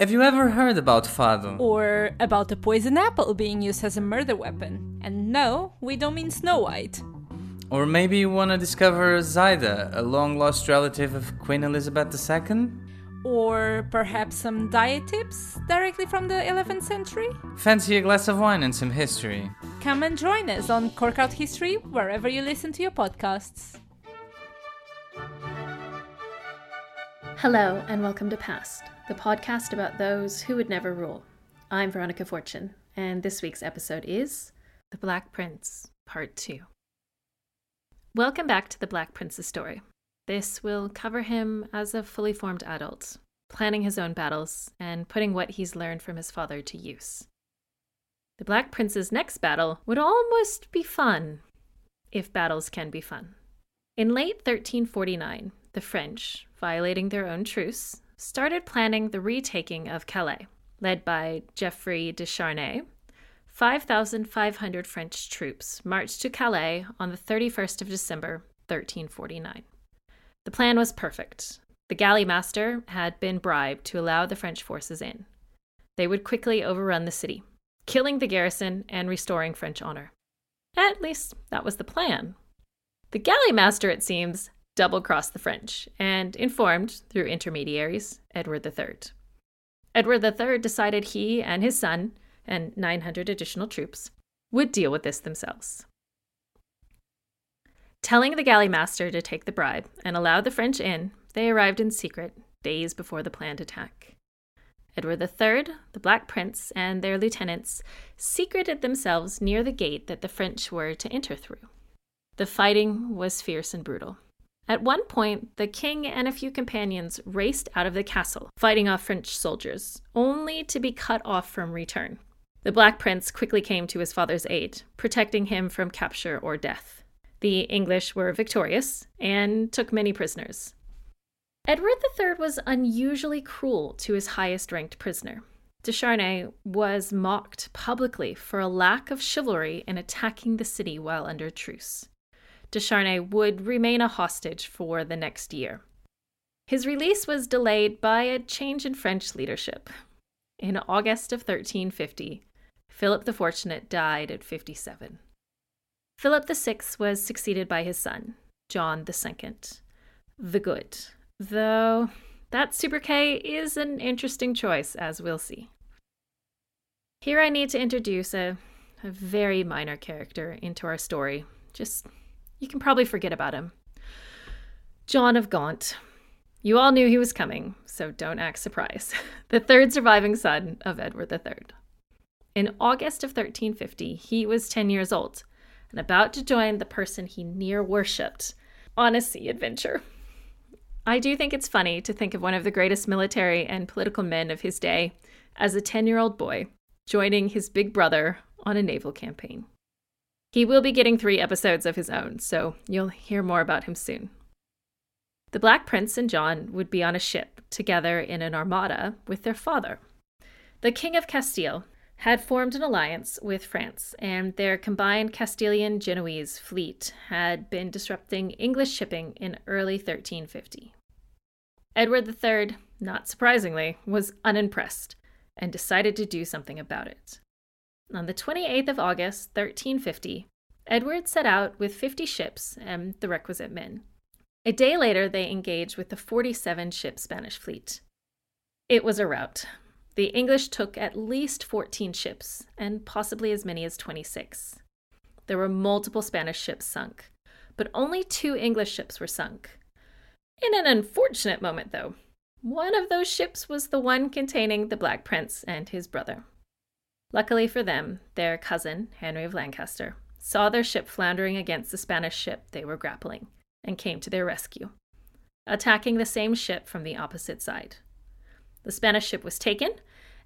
Have you ever heard about Fado? Or about a poison apple being used as a murder weapon. And no, we don't mean Snow White. Or maybe you want to discover Zaida, a long lost relative of Queen Elizabeth II? Or perhaps some diet tips directly from the 11th century? Fancy a glass of wine and some history? Come and join us on Cork Out History wherever you listen to your podcasts. Hello, and welcome to Passed, the podcast about those who would never rule. I'm Veronica Fortune, and this week's episode is The Black Prince, Part 2. Welcome back to the Black Prince's story. This will cover him as a fully formed adult, planning his own battles and putting what he's learned from his father to use. The Black Prince's next battle would almost be fun, if battles can be fun. In late 1349, the French, violating their own truce, started planning the retaking of Calais. Led by Geoffrey de Charnay, 5,500 French troops marched to Calais on the 31st of December, 1349. The plan was perfect. The galley master had been bribed to allow the French forces in. They would quickly overrun the city, killing the garrison and restoring French honor. At least that was the plan. The galley master, it seems, double crossed the French and informed, through intermediaries, Edward III. Edward III decided he and his son, and 900 additional troops, would deal with this themselves. Telling the galley master to take the bribe and allow the French in, they arrived in secret days before the planned attack. Edward III, the Black Prince, and their lieutenants secreted themselves near the gate that the French were to enter through. The fighting was fierce and brutal. At one point, the king and a few companions raced out of the castle, fighting off French soldiers, only to be cut off from return. The Black Prince quickly came to his father's aid, protecting him from capture or death. The English were victorious and took many prisoners. Edward III was unusually cruel to his highest ranked prisoner. De Charnay was mocked publicly for a lack of chivalry in attacking the city while under truce. De Charnay would remain a hostage for the next year. His release was delayed by a change in French leadership. In August of 1350, Philip the Fortunate died at 57. Philip VI was succeeded by his son, John II, the Good, though that sobriquet is an interesting choice, as we'll see. Here I need to introduce a, a very minor character into our story. Just, you can probably forget about him. John of Gaunt. You all knew he was coming, so don't act surprised. The third surviving son of Edward III. In August of 1350, he was 10 years old and about to join the person he near worshipped on a sea adventure. I do think it's funny to think of one of the greatest military and political men of his day as a 10 year old boy joining his big brother on a naval campaign. He will be getting three episodes of his own, so you'll hear more about him soon. The Black Prince and John would be on a ship together in an armada with their father. The King of Castile had formed an alliance with France, and their combined Castilian Genoese fleet had been disrupting English shipping in early 1350. Edward III, not surprisingly, was unimpressed and decided to do something about it. On the 28th of August, 1350, Edward set out with 50 ships and the requisite men. A day later, they engaged with the 47 ship Spanish fleet. It was a rout. The English took at least 14 ships, and possibly as many as 26. There were multiple Spanish ships sunk, but only two English ships were sunk. In an unfortunate moment, though, one of those ships was the one containing the Black Prince and his brother. Luckily for them, their cousin, Henry of Lancaster, saw their ship floundering against the Spanish ship they were grappling and came to their rescue, attacking the same ship from the opposite side. The Spanish ship was taken,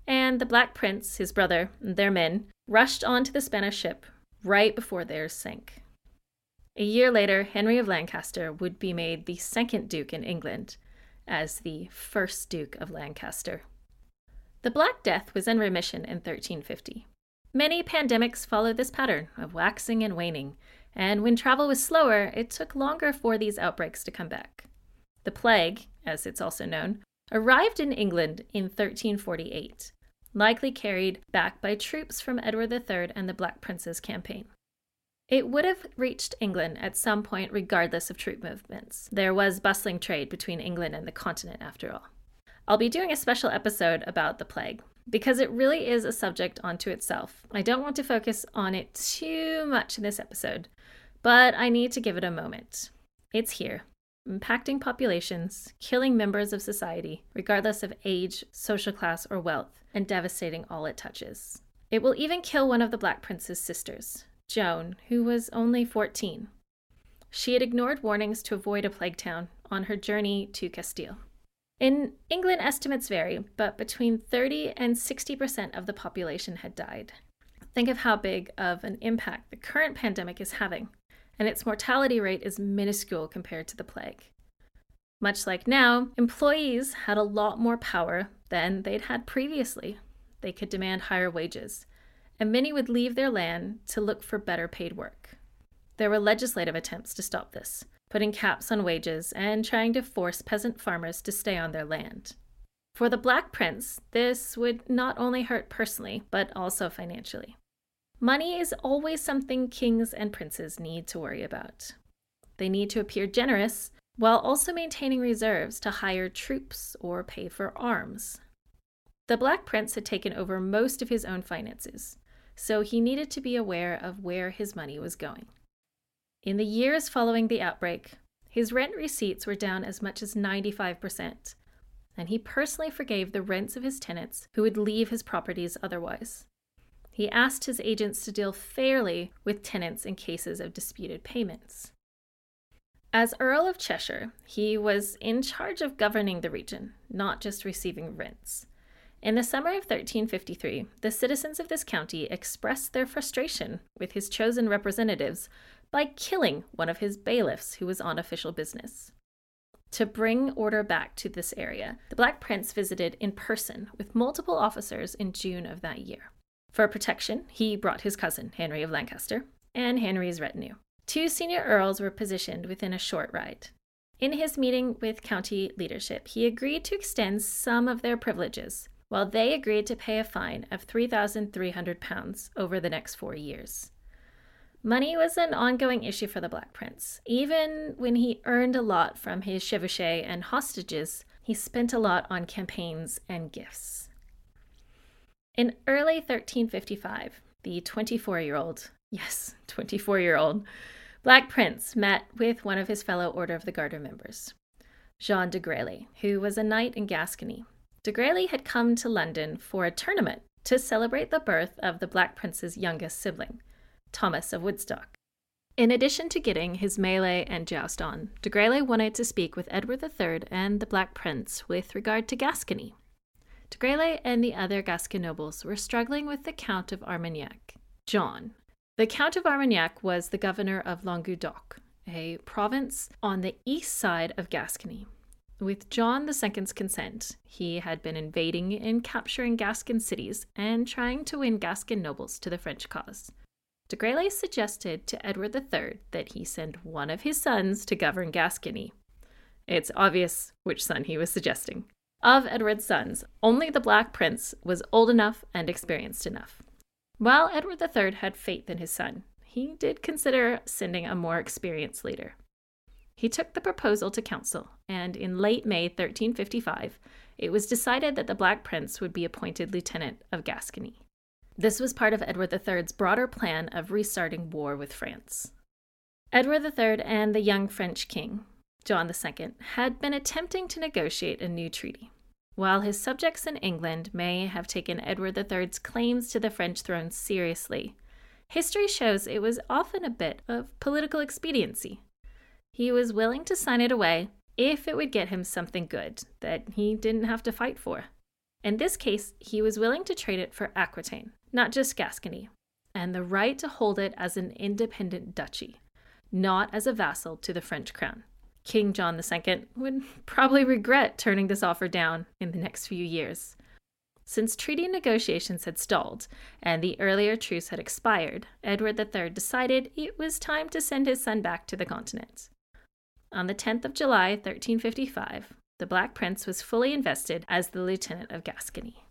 and the Black Prince, his brother, and their men rushed onto the Spanish ship right before theirs sank. A year later, Henry of Lancaster would be made the second Duke in England, as the first Duke of Lancaster. The Black Death was in remission in 1350. Many pandemics followed this pattern of waxing and waning, and when travel was slower, it took longer for these outbreaks to come back. The plague, as it's also known, arrived in England in 1348, likely carried back by troops from Edward III and the Black Prince's campaign. It would have reached England at some point, regardless of troop movements. There was bustling trade between England and the continent, after all. I'll be doing a special episode about the plague because it really is a subject unto itself. I don't want to focus on it too much in this episode, but I need to give it a moment. It's here, impacting populations, killing members of society, regardless of age, social class, or wealth, and devastating all it touches. It will even kill one of the Black Prince's sisters, Joan, who was only 14. She had ignored warnings to avoid a plague town on her journey to Castile. In England, estimates vary, but between 30 and 60% of the population had died. Think of how big of an impact the current pandemic is having, and its mortality rate is minuscule compared to the plague. Much like now, employees had a lot more power than they'd had previously. They could demand higher wages, and many would leave their land to look for better paid work. There were legislative attempts to stop this, putting caps on wages and trying to force peasant farmers to stay on their land. For the Black Prince, this would not only hurt personally, but also financially. Money is always something kings and princes need to worry about. They need to appear generous while also maintaining reserves to hire troops or pay for arms. The Black Prince had taken over most of his own finances, so he needed to be aware of where his money was going. In the years following the outbreak, his rent receipts were down as much as 95%, and he personally forgave the rents of his tenants who would leave his properties otherwise. He asked his agents to deal fairly with tenants in cases of disputed payments. As Earl of Cheshire, he was in charge of governing the region, not just receiving rents. In the summer of 1353, the citizens of this county expressed their frustration with his chosen representatives by killing one of his bailiffs who was on official business. To bring order back to this area, the Black Prince visited in person with multiple officers in June of that year. For protection, he brought his cousin, Henry of Lancaster, and Henry's retinue. Two senior earls were positioned within a short ride. In his meeting with county leadership, he agreed to extend some of their privileges, while they agreed to pay a fine of £3,300 over the next four years. Money was an ongoing issue for the Black Prince. Even when he earned a lot from his chevauchés and hostages, he spent a lot on campaigns and gifts. In early 1355, the 24 year old, yes, 24 year old, Black Prince met with one of his fellow Order of the Garter members, Jean de Grailly, who was a knight in Gascony de Grailly had come to London for a tournament to celebrate the birth of the Black Prince's youngest sibling, Thomas of Woodstock. In addition to getting his melee and joust on, de Grailly wanted to speak with Edward III and the Black Prince with regard to Gascony. De Grailly and the other Gascon nobles were struggling with the Count of Armagnac, John. The Count of Armagnac was the governor of Languedoc, a province on the east side of Gascony. With John II's consent, he had been invading and capturing Gascon cities and trying to win Gascon nobles to the French cause. De Grailly suggested to Edward III that he send one of his sons to govern Gascony. It's obvious which son he was suggesting. Of Edward's sons, only the Black Prince was old enough and experienced enough. While Edward III had faith in his son, he did consider sending a more experienced leader. He took the proposal to council, and in late May 1355, it was decided that the Black Prince would be appointed lieutenant of Gascony. This was part of Edward III's broader plan of restarting war with France. Edward III and the young French king, John II, had been attempting to negotiate a new treaty. While his subjects in England may have taken Edward III's claims to the French throne seriously, history shows it was often a bit of political expediency he was willing to sign it away if it would get him something good that he didn't have to fight for. In this case, he was willing to trade it for Aquitaine, not just Gascony, and the right to hold it as an independent duchy, not as a vassal to the French crown. King John II would probably regret turning this offer down in the next few years. Since treaty negotiations had stalled and the earlier truce had expired, Edward III decided it was time to send his son back to the continent. On the 10th of July, 1355, the Black Prince was fully invested as the Lieutenant of Gascony.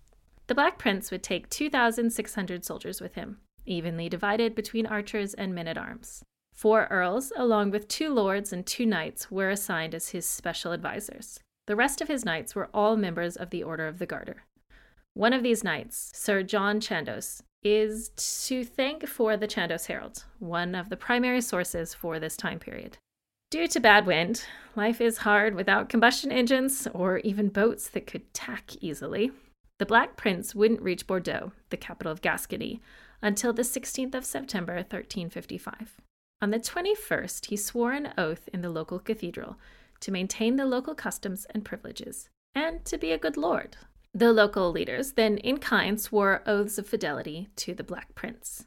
The Black Prince would take 2,600 soldiers with him, evenly divided between archers and men at arms. Four earls, along with two lords and two knights, were assigned as his special advisors. The rest of his knights were all members of the Order of the Garter. One of these knights, Sir John Chandos, is to thank for the Chandos Herald, one of the primary sources for this time period. Due to bad wind, life is hard without combustion engines or even boats that could tack easily. The Black Prince wouldn't reach Bordeaux, the capital of Gascony, until the 16th of September 1355. On the 21st, he swore an oath in the local cathedral to maintain the local customs and privileges, and to be a good lord. The local leaders then, in kind, swore oaths of fidelity to the Black Prince.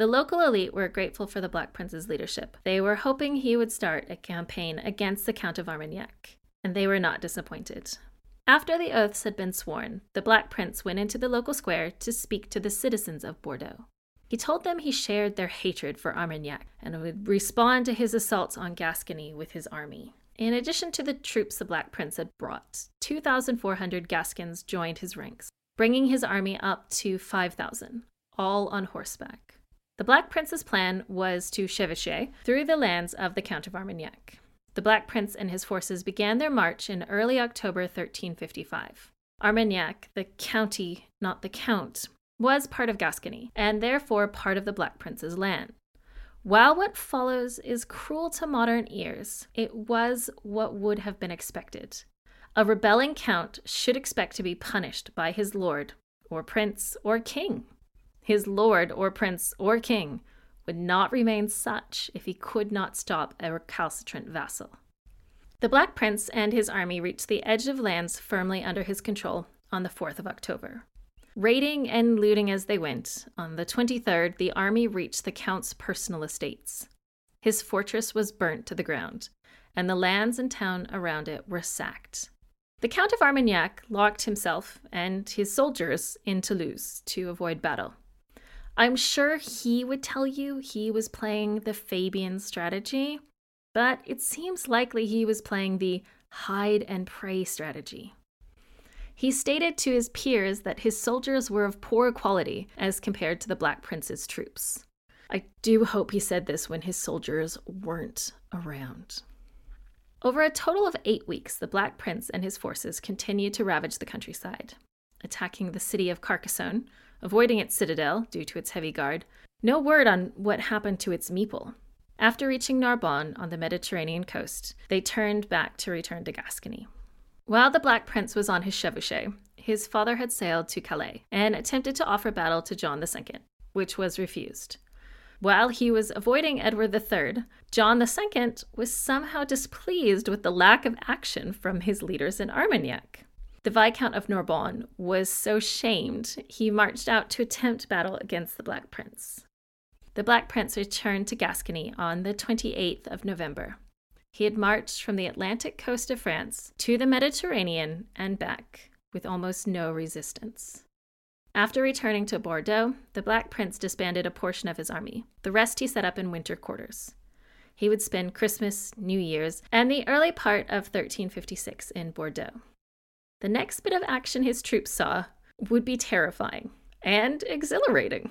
The local elite were grateful for the Black Prince's leadership. They were hoping he would start a campaign against the Count of Armagnac, and they were not disappointed. After the oaths had been sworn, the Black Prince went into the local square to speak to the citizens of Bordeaux. He told them he shared their hatred for Armagnac and would respond to his assaults on Gascony with his army. In addition to the troops the Black Prince had brought, 2,400 Gascons joined his ranks, bringing his army up to 5,000, all on horseback. The Black Prince's plan was to chevaucher through the lands of the Count of Armagnac. The Black Prince and his forces began their march in early October 1355. Armagnac, the county, not the count, was part of Gascony, and therefore part of the Black Prince's land. While what follows is cruel to modern ears, it was what would have been expected. A rebelling count should expect to be punished by his lord, or prince, or king his lord or prince or king would not remain such if he could not stop a recalcitrant vassal. The Black Prince and his army reached the edge of lands firmly under his control on the 4th of October. Raiding and looting as they went, on the 23rd, the army reached the Count's personal estates. His fortress was burnt to the ground, and the lands and town around it were sacked. The Count of Armagnac locked himself and his soldiers in Toulouse to avoid battle. I'm sure he would tell you he was playing the Fabian strategy, but it seems likely he was playing the hide and pray strategy. He stated to his peers that his soldiers were of poor quality as compared to the Black Prince's troops. I do hope he said this when his soldiers weren't around. Over a total of eight weeks, the Black Prince and his forces continued to ravage the countryside, attacking the city of Carcassonne, avoiding its citadel due to its heavy guard. No word on what happened to its meeple. After reaching Narbonne on the Mediterranean coast, they turned back to return to Gascony. While the Black Prince was on his chevauchée, his father had sailed to Calais and attempted to offer battle to John II, which was refused. While he was avoiding Edward III, John II was somehow displeased with the lack of action from his leaders in Armagnac. The Viscount of Narbonne was so shamed, he marched out to attempt battle against the Black Prince. The Black Prince returned to Gascony on the 28th of November. He had marched from the Atlantic coast of France to the Mediterranean and back with almost no resistance. After returning to Bordeaux, the Black Prince disbanded a portion of his army. The rest he set up in winter quarters. He would spend Christmas, New Year's, and the early part of 1356 in Bordeaux. The next bit of action his troops saw would be terrifying and exhilarating.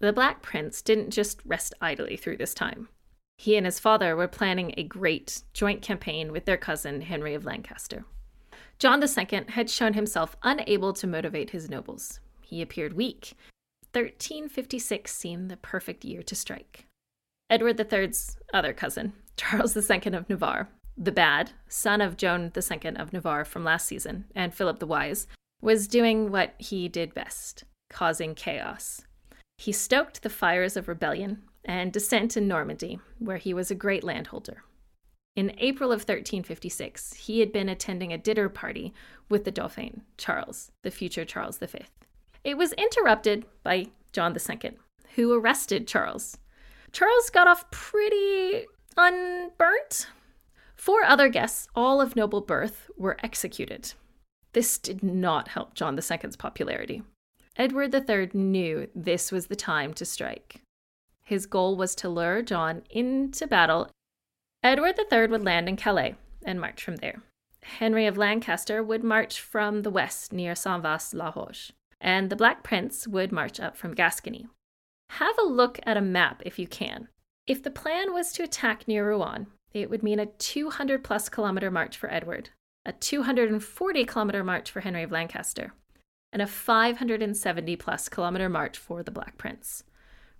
The Black Prince didn't just rest idly through this time. He and his father were planning a great joint campaign with their cousin Henry of Lancaster. John II had shown himself unable to motivate his nobles. He appeared weak. 1356 seemed the perfect year to strike. Edward III's other cousin, Charles II of Navarre, the Bad, son of Joan II of Navarre from last season, and Philip the Wise, was doing what he did best causing chaos. He stoked the fires of rebellion and dissent in Normandy, where he was a great landholder. In April of 1356, he had been attending a dinner party with the Dauphin, Charles, the future Charles V. It was interrupted by John II, who arrested Charles. Charles got off pretty unburnt Four other guests, all of noble birth, were executed. This did not help John II's popularity. Edward III knew this was the time to strike. His goal was to lure John into battle. Edward III would land in Calais and march from there. Henry of Lancaster would march from the west near Saint-Vaast-la-Roche, and the Black Prince would march up from Gascony. Have a look at a map if you can. If the plan was to attack near Rouen, it would mean a 200 plus kilometer march for Edward, a 240 kilometer march for Henry of Lancaster, and a 570 plus kilometer march for the Black Prince.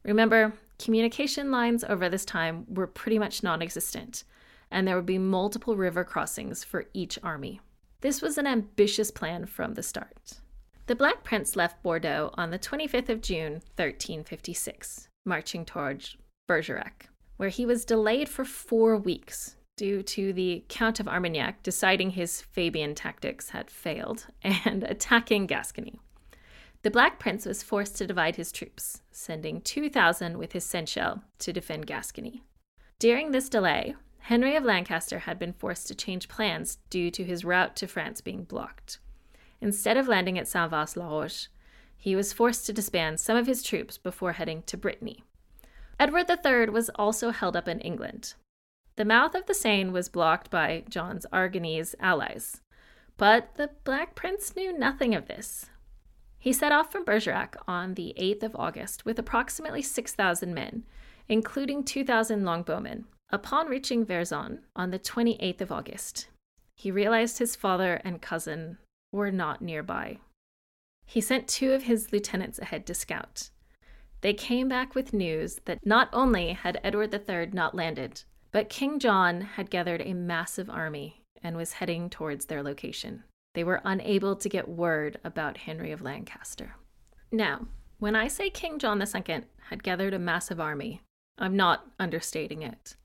Remember, communication lines over this time were pretty much non existent, and there would be multiple river crossings for each army. This was an ambitious plan from the start. The Black Prince left Bordeaux on the 25th of June, 1356, marching towards Bergerac, where he was delayed for four weeks due to the Count of Armagnac deciding his Fabian tactics had failed and attacking Gascony. The Black Prince was forced to divide his troops, sending 2,000 with his seneschal to defend Gascony. During this delay, Henry of Lancaster had been forced to change plans due to his route to France being blocked. Instead of landing at Saint-Vaast-la-Roche, he was forced to disband some of his troops before heading to Brittany. Edward III was also held up in England, the mouth of the Seine was blocked by John's Aragonese allies, but the Black Prince knew nothing of this. He set off from Bergerac on the 8th of August with approximately 6,000 men, including 2,000 longbowmen. Upon reaching Vierzon on the 28th of August, he realized his father and cousin were not nearby. He sent two of his lieutenants ahead to scout. They came back with news that not only had Edward III not landed, but King John had gathered a massive army and was heading towards their location. They were unable to get word about Henry of Lancaster. Now, when I say King John II had gathered a massive army, I'm not understating it.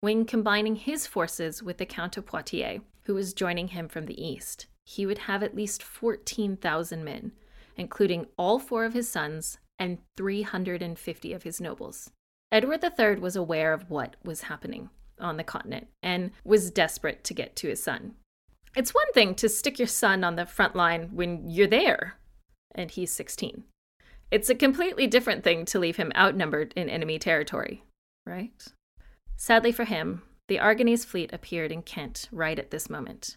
When combining his forces with the Count of Poitiers, who was joining him from the east, he would have at least 14,000 men, including all four of his sons and 350 of his nobles. Edward III was aware of what was happening on the continent and was desperate to get to his son. It's one thing to stick your son on the front line when you're there, and he's 16. It's a completely different thing to leave him outnumbered in enemy territory, right? Sadly for him, the Aragonese fleet appeared in Kent right at this moment.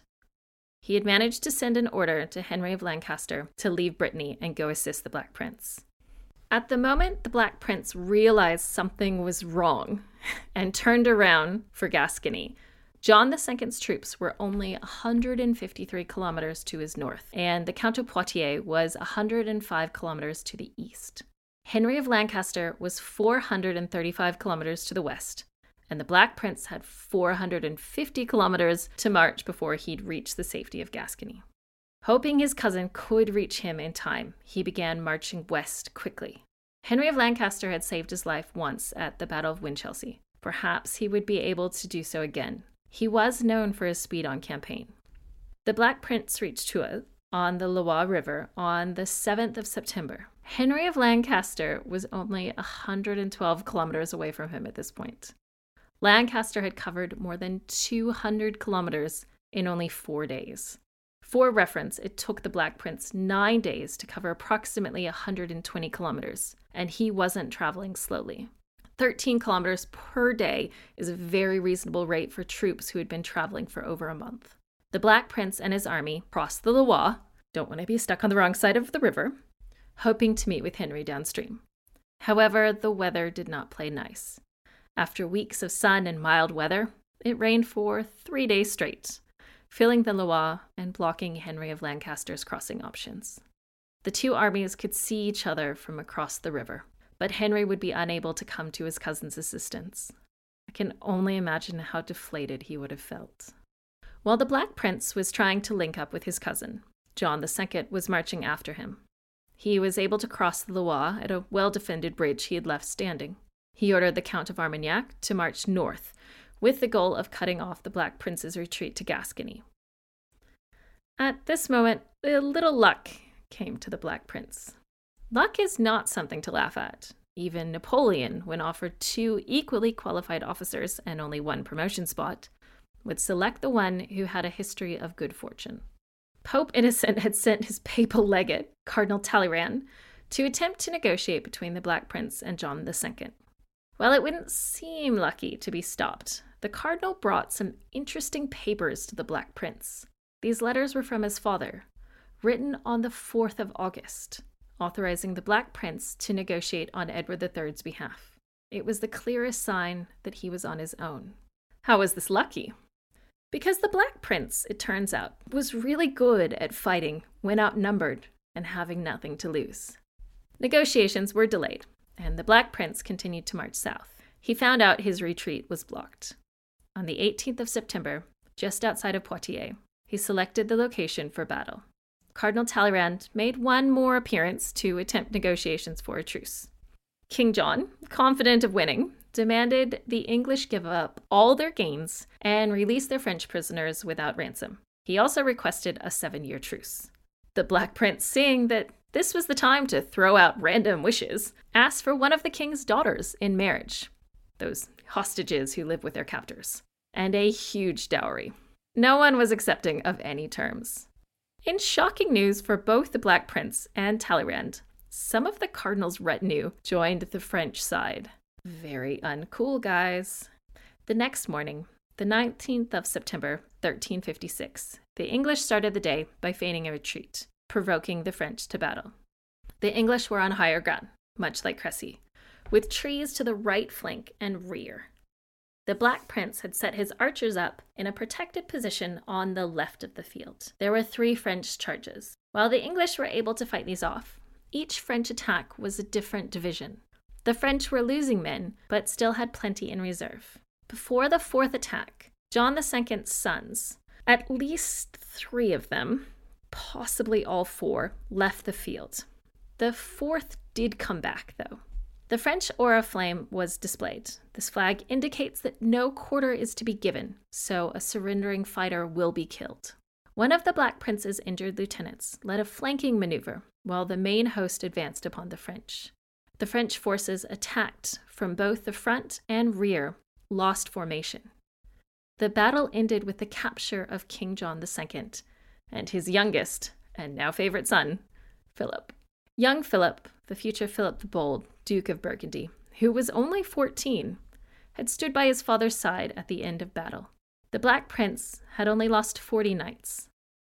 He had managed to send an order to Henry of Lancaster to leave Brittany and go assist the Black Prince. At the moment, the Black Prince realized something was wrong and turned around for Gascony. John II's troops were only 153 kilometers to his north, and the Count of Poitiers was 105 kilometers to the east. Henry of Lancaster was 435 kilometers to the west, and the Black Prince had 450 kilometers to march before he'd reach the safety of Gascony. Hoping his cousin could reach him in time, he began marching west quickly. Henry of Lancaster had saved his life once at the Battle of Winchelsea. Perhaps he would be able to do so again. He was known for his speed on campaign. The Black Prince reached Tulle on the Loire River on the 7th of September. Henry of Lancaster was only 112 kilometers away from him at this point. Lancaster had covered more than 200 kilometers in only four days. For reference, it took the Black Prince nine days to cover approximately 120 kilometers, and he wasn't traveling slowly. 13 kilometers per day is a very reasonable rate for troops who had been traveling for over a month. The Black Prince and his army crossed the Loire, don't want to be stuck on the wrong side of the river, hoping to meet with Henry downstream. However, the weather did not play nice. After weeks of sun and mild weather, it rained for three days straight, filling the Loire and blocking Henry of Lancaster's crossing options. The two armies could see each other from across the river, but Henry would be unable to come to his cousin's assistance. I can only imagine how deflated he would have felt. While the Black Prince was trying to link up with his cousin, John II was marching after him. He was able to cross the Loire at a well defended bridge he had left standing. He ordered the Count of Armagnac to march north with the goal of cutting off the Black Prince's retreat to Gascony. At this moment, a little luck came to the Black Prince. Luck is not something to laugh at. Even Napoleon, when offered two equally qualified officers and only one promotion spot, would select the one who had a history of good fortune. Pope Innocent had sent his papal legate, Cardinal Talleyrand, to attempt to negotiate between the Black Prince and John II. While it wouldn't seem lucky to be stopped, the cardinal brought some interesting papers to the Black Prince. These letters were from his father, written on the 4th of August, authorizing the Black Prince to negotiate on Edward III's behalf. It was the clearest sign that he was on his own. How was this lucky? Because the Black Prince, it turns out, was really good at fighting when outnumbered and having nothing to lose. Negotiations were delayed, and the Black Prince continued to march south. He found out his retreat was blocked. On the 18th of September, just outside of Poitiers, he selected the location for battle. Cardinal Talleyrand made one more appearance to attempt negotiations for a truce. King John, confident of winning, demanded the English give up all their gains and release their French prisoners without ransom. He also requested a seven year truce. The Black Prince, seeing that this was the time to throw out random wishes, asked for one of the king's daughters in marriage, those hostages who live with their captors, and a huge dowry. No one was accepting of any terms. In shocking news for both the Black Prince and Talleyrand, some of the cardinal's retinue joined the French side. Very uncool, guys. The next morning, the 19th of September, 1356, the English started the day by feigning a retreat, provoking the French to battle. The English were on higher ground, much like Cressy, with trees to the right flank and rear. The Black Prince had set his archers up in a protected position on the left of the field. There were three French charges. While the English were able to fight these off, each French attack was a different division. The French were losing men, but still had plenty in reserve. Before the fourth attack, John II's sons, at least three of them, possibly all four, left the field. The fourth did come back, though. The French oriflamme was displayed. This flag indicates that no quarter is to be given, so a surrendering fighter will be killed. One of the Black Prince's injured lieutenants led a flanking maneuver while the main host advanced upon the French. The French forces attacked from both the front and rear, lost formation. The battle ended with the capture of King John II and his youngest, and now favorite son, Philip. Young Philip, the future Philip the Bold, Duke of Burgundy, who was only 14, had stood by his father's side at the end of battle. The Black Prince had only lost 40 knights.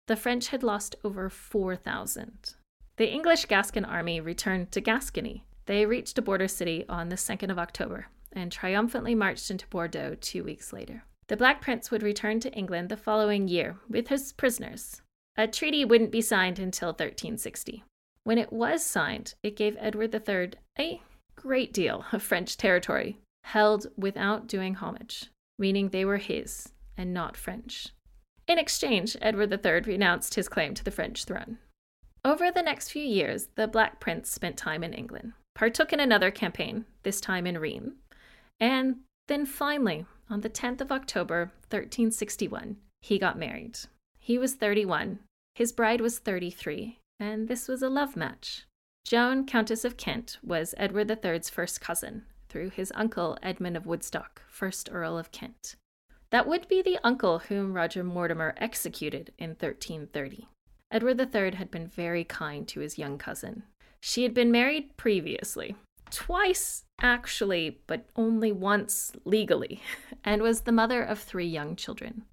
The French had lost over 4,000. The English Gascon army returned to Gascony. They reached a border city on the 2nd of October and triumphantly marched into Bordeaux two weeks later. The Black Prince would return to England the following year with his prisoners. A treaty wouldn't be signed until 1360. When it was signed, it gave Edward III a great deal of French territory, held without doing homage, meaning they were his and not French. In exchange, Edward III renounced his claim to the French throne. Over the next few years, the Black Prince spent time in England, partook in another campaign, this time in Rheims, and then finally, on the 10th of October, 1361, he got married. He was 31, his bride was 33, and this was a love match. Joan, Countess of Kent, was Edward III's first cousin, through his uncle Edmund of Woodstock, 1st Earl of Kent. That would be the uncle whom Roger Mortimer executed in 1330. Edward III had been very kind to his young cousin. She had been married previously, twice actually, but only once legally, and was the mother of three young children.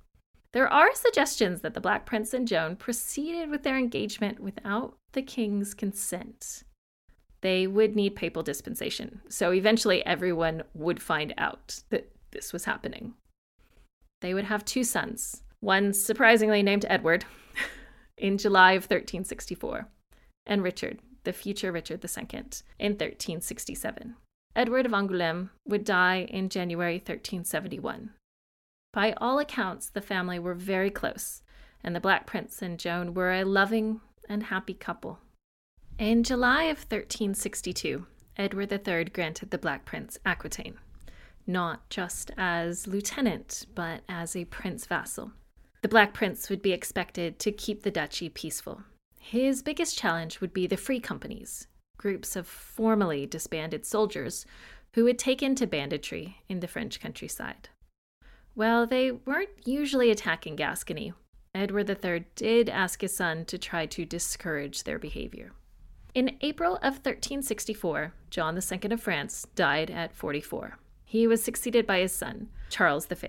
There are suggestions that the Black Prince and Joan proceeded with their engagement without the king's consent. They would need papal dispensation, so eventually everyone would find out that this was happening. They would have two sons, one surprisingly named Edward in July of 1364, and Richard, the future Richard II, in 1367. Edward of Angoulême would die in January 1371. By all accounts, the family were very close, and the Black Prince and Joan were a loving and happy couple. In July of 1362, Edward III granted the Black Prince Aquitaine, not just as lieutenant, but as a prince vassal. The Black Prince would be expected to keep the duchy peaceful. His biggest challenge would be the free companies, groups of formally disbanded soldiers who had taken to banditry in the French countryside. Well, they weren't usually attacking Gascony. Edward III did ask his son to try to discourage their behavior. In April of 1364, John II of France died at 44. He was succeeded by his son, Charles V.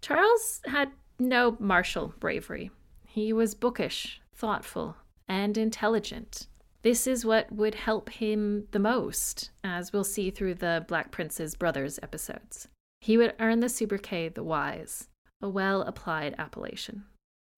Charles had no martial bravery. He was bookish, thoughtful, and intelligent. This is what would help him the most, as we'll see through the Black Prince's Brothers episodes. He would earn the sobriquet the Wise, a well applied appellation.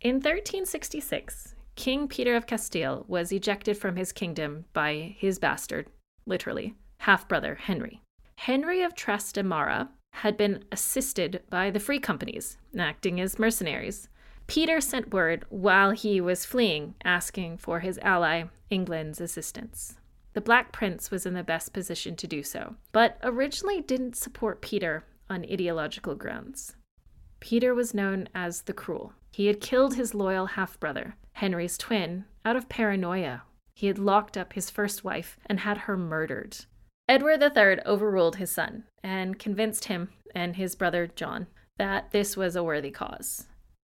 In 1366, King Peter of Castile was ejected from his kingdom by his bastard, literally, half brother Henry. Henry of Trastamara had been assisted by the free companies, acting as mercenaries. Peter sent word while he was fleeing, asking for his ally, England's assistance. The Black Prince was in the best position to do so, but originally didn't support Peter on ideological grounds. Peter was known as the Cruel. He had killed his loyal half brother, Henry's twin, out of paranoia. He had locked up his first wife and had her murdered. Edward III overruled his son and convinced him and his brother John that this was a worthy cause.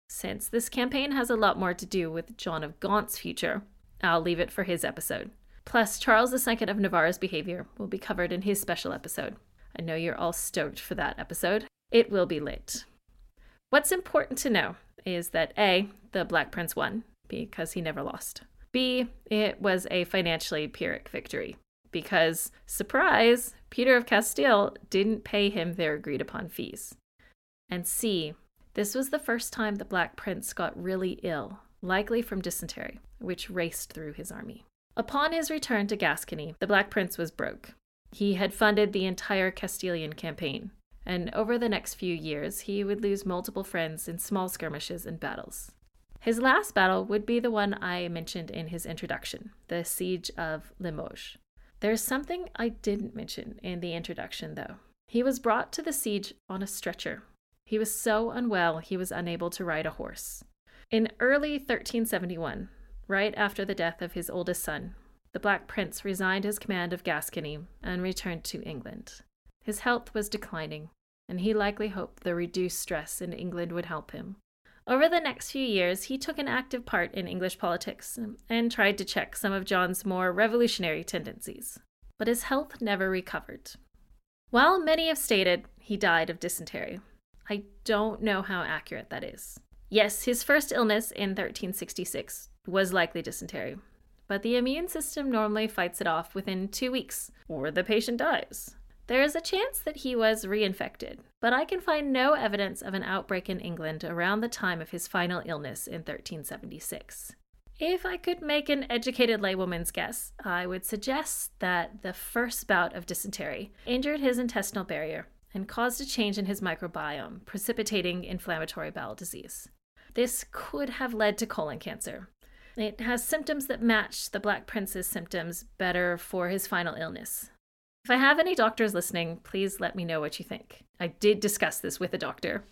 Since this campaign has a lot more to do with John of Gaunt's future, I'll leave it for his episode. Plus, Charles II of Navarre's behavior will be covered in his special episode. I know you're all stoked for that episode. It will be lit. What's important to know is that A, the Black Prince won, because he never lost. B, it was a financially Pyrrhic victory, because, surprise, Peter of Castile didn't pay him their agreed upon fees. And C, this was the first time the Black Prince got really ill, likely from dysentery, which raced through his army. Upon his return to Gascony, the Black Prince was broke. He had funded the entire Castilian campaign, and over the next few years, he would lose multiple friends in small skirmishes and battles. His last battle would be the one I mentioned in his introduction, the Siege of Limoges. There's something I didn't mention in the introduction, though. He was brought to the siege on a stretcher he was so unwell he was unable to ride a horse. In early 1371, right after the death of his oldest son, the Black Prince resigned his command of Gascony and returned to England. His health was declining, and he likely hoped the reduced stress in England would help him. Over the next few years, he took an active part in English politics and tried to check some of John's more revolutionary tendencies. But his health never recovered. While many have stated he died of dysentery, I don't know how accurate that is. Yes, his first illness in 1366 was likely dysentery, but the immune system normally fights it off within two weeks, or the patient dies. There is a chance that he was reinfected, but I can find no evidence of an outbreak in England around the time of his final illness in 1376. If I could make an educated laywoman's guess, I would suggest that the first bout of dysentery injured his intestinal barrier and caused a change in his microbiome, precipitating inflammatory bowel disease. This could have led to colon cancer. It has symptoms that match the Black Prince's symptoms better for his final illness. If I have any doctors listening, please let me know what you think. I did discuss this with a doctor,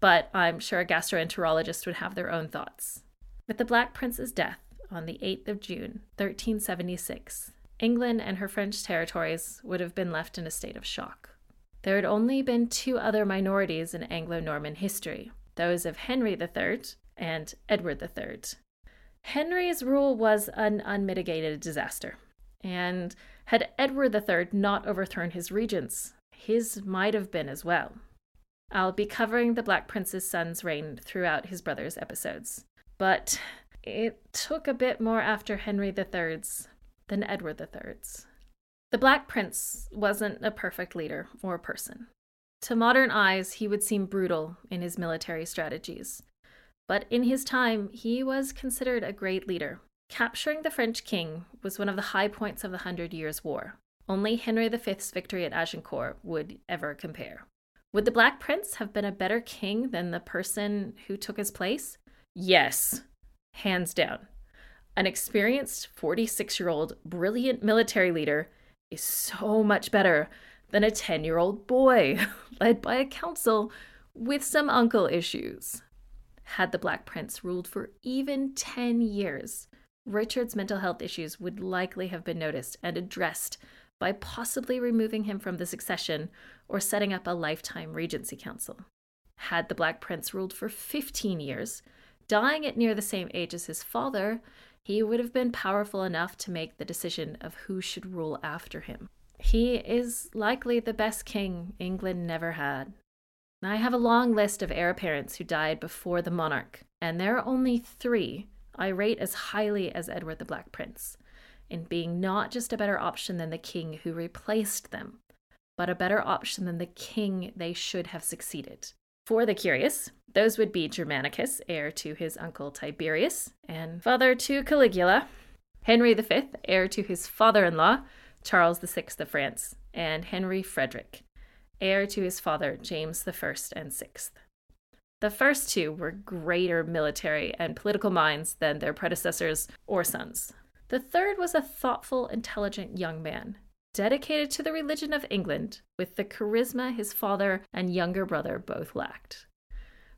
but I'm sure a gastroenterologist would have their own thoughts. With the Black Prince's death on the 8th of June, 1376, England and her French territories would have been left in a state of shock. There had only been two other minorities in Anglo Norman history those of Henry III and Edward III. Henry's rule was an unmitigated disaster, and had Edward III not overthrown his regents, his might have been as well. I'll be covering the Black Prince's son's reign throughout his brother's episodes, but it took a bit more after Henry III's than Edward III's. The Black Prince wasn't a perfect leader or person. To modern eyes, he would seem brutal in his military strategies. But in his time, he was considered a great leader. Capturing the French king was one of the high points of the Hundred Years' War. Only Henry V's victory at Agincourt would ever compare. Would the Black Prince have been a better king than the person who took his place? Yes, hands down. An experienced 46 year old, brilliant military leader is so much better than a 10 year old boy led by a council with some uncle issues. Had the Black Prince ruled for even 10 years, Richard's mental health issues would likely have been noticed and addressed by possibly removing him from the succession or setting up a lifetime regency council. Had the Black Prince ruled for 15 years, dying at near the same age as his father, he would have been powerful enough to make the decision of who should rule after him. He is likely the best king England never had. I have a long list of heir apparents who died before the monarch, and there are only three I rate as highly as Edward the Black Prince, in being not just a better option than the king who replaced them, but a better option than the king they should have succeeded. For the curious, those would be Germanicus, heir to his uncle Tiberius, and father to Caligula, Henry V, heir to his father in law, Charles VI of France, and Henry Frederick, heir to his father James I and VI. The first two were greater military and political minds than their predecessors or sons. The third was a thoughtful, intelligent young man, dedicated to the religion of England, with the charisma his father and younger brother both lacked.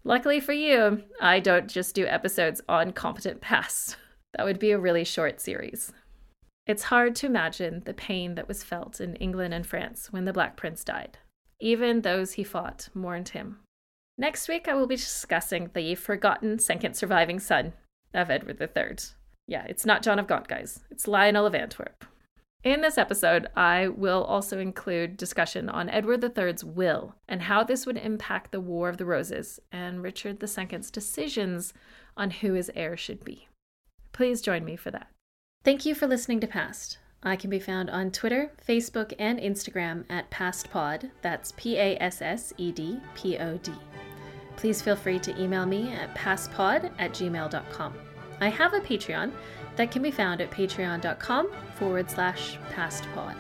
Luckily for you, I don't just do episodes on competent past. That would be a really short series. It's hard to imagine the pain that was felt in England and France when the Black Prince died. Even those he fought mourned him. Next week, I will be discussing the forgotten second surviving son of Edward III. Yeah, it's not John of Gaunt, guys. It's Lionel of Antwerp. In this episode, I will also include discussion on Edward III's will and how this would impact the War of the Roses and Richard II's decisions on who his heir should be. Please join me for that. Thank you for listening to Passed. I can be found on Twitter, Facebook, and Instagram at PassedPod. That's P A S S E D P O D. Please feel free to email me at passedpod at gmail.com. I have a Patreon that can be found at patreon.com forward slash passedpod.